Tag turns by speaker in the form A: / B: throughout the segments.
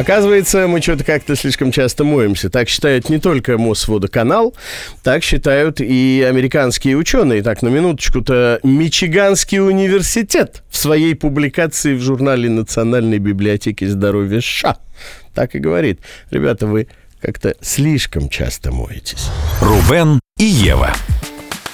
A: Оказывается, мы что-то как-то слишком часто моемся. Так считают не только Мосводоканал, так считают и американские ученые. Так, на минуточку-то, Мичиганский университет в своей публикации в журнале Национальной библиотеки здоровья США так и говорит. Ребята, вы как-то слишком часто моетесь.
B: Рубен и Ева.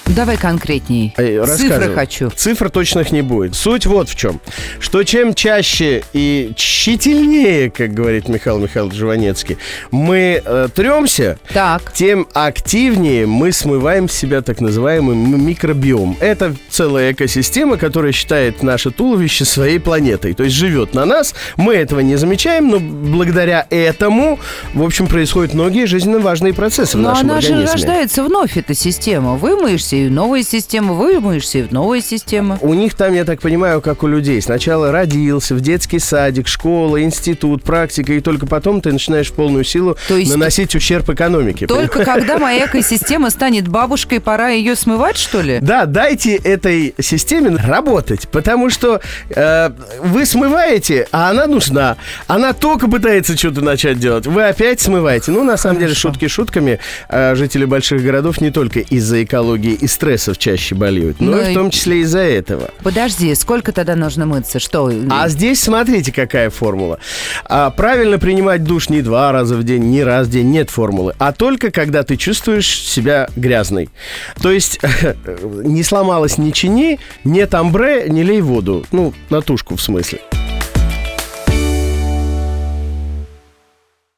C: Давай конкретней. Цифры хочу.
A: Цифр точных не будет. Суть вот в чем. Что чем чаще и тщательнее, как говорит Михаил Михайлович Жванецкий, мы э, тремся,
C: Так.
A: тем активнее мы смываем с себя так называемый м- микробиом. Это целая экосистема, которая считает наше туловище своей планетой. То есть живет на нас, мы этого не замечаем, но благодаря этому, в общем, происходят многие жизненно важные процессы в
C: Но
A: нашем
C: она же
A: организме.
C: рождается вновь, эта система. Вымоешься, и новая система, вымоешься, и новая система.
A: У них там, я так понимаю, как у людей. Сначала родился, в детский садик, школа, институт, практика, и только потом ты начинаешь в полную силу
C: То есть
A: наносить ущерб экономике.
C: Только когда моя экосистема станет бабушкой, пора ее смывать, что ли?
A: Да, дайте этой системе работать, потому что э, вы смываете, а она нужна. Она только пытается что-то начать делать. Вы опять смываете. Ну, на самом деле,
C: Хорошо.
A: шутки шутками. э, жители больших городов не только из-за экологии и стрессов чаще болеют, но
C: Ну
A: и
C: и-
A: в том числе из-за этого.
C: Подожди, сколько тогда нужно мыться? Что?
A: А здесь смотрите, какая формула. А, правильно принимать душ не два раза в день, не раз в день, нет формулы, а только когда ты чувствуешь себя грязной. То есть не сломалась, не чини, нет амбре, не лей воду. Ну, на тушку в смысле.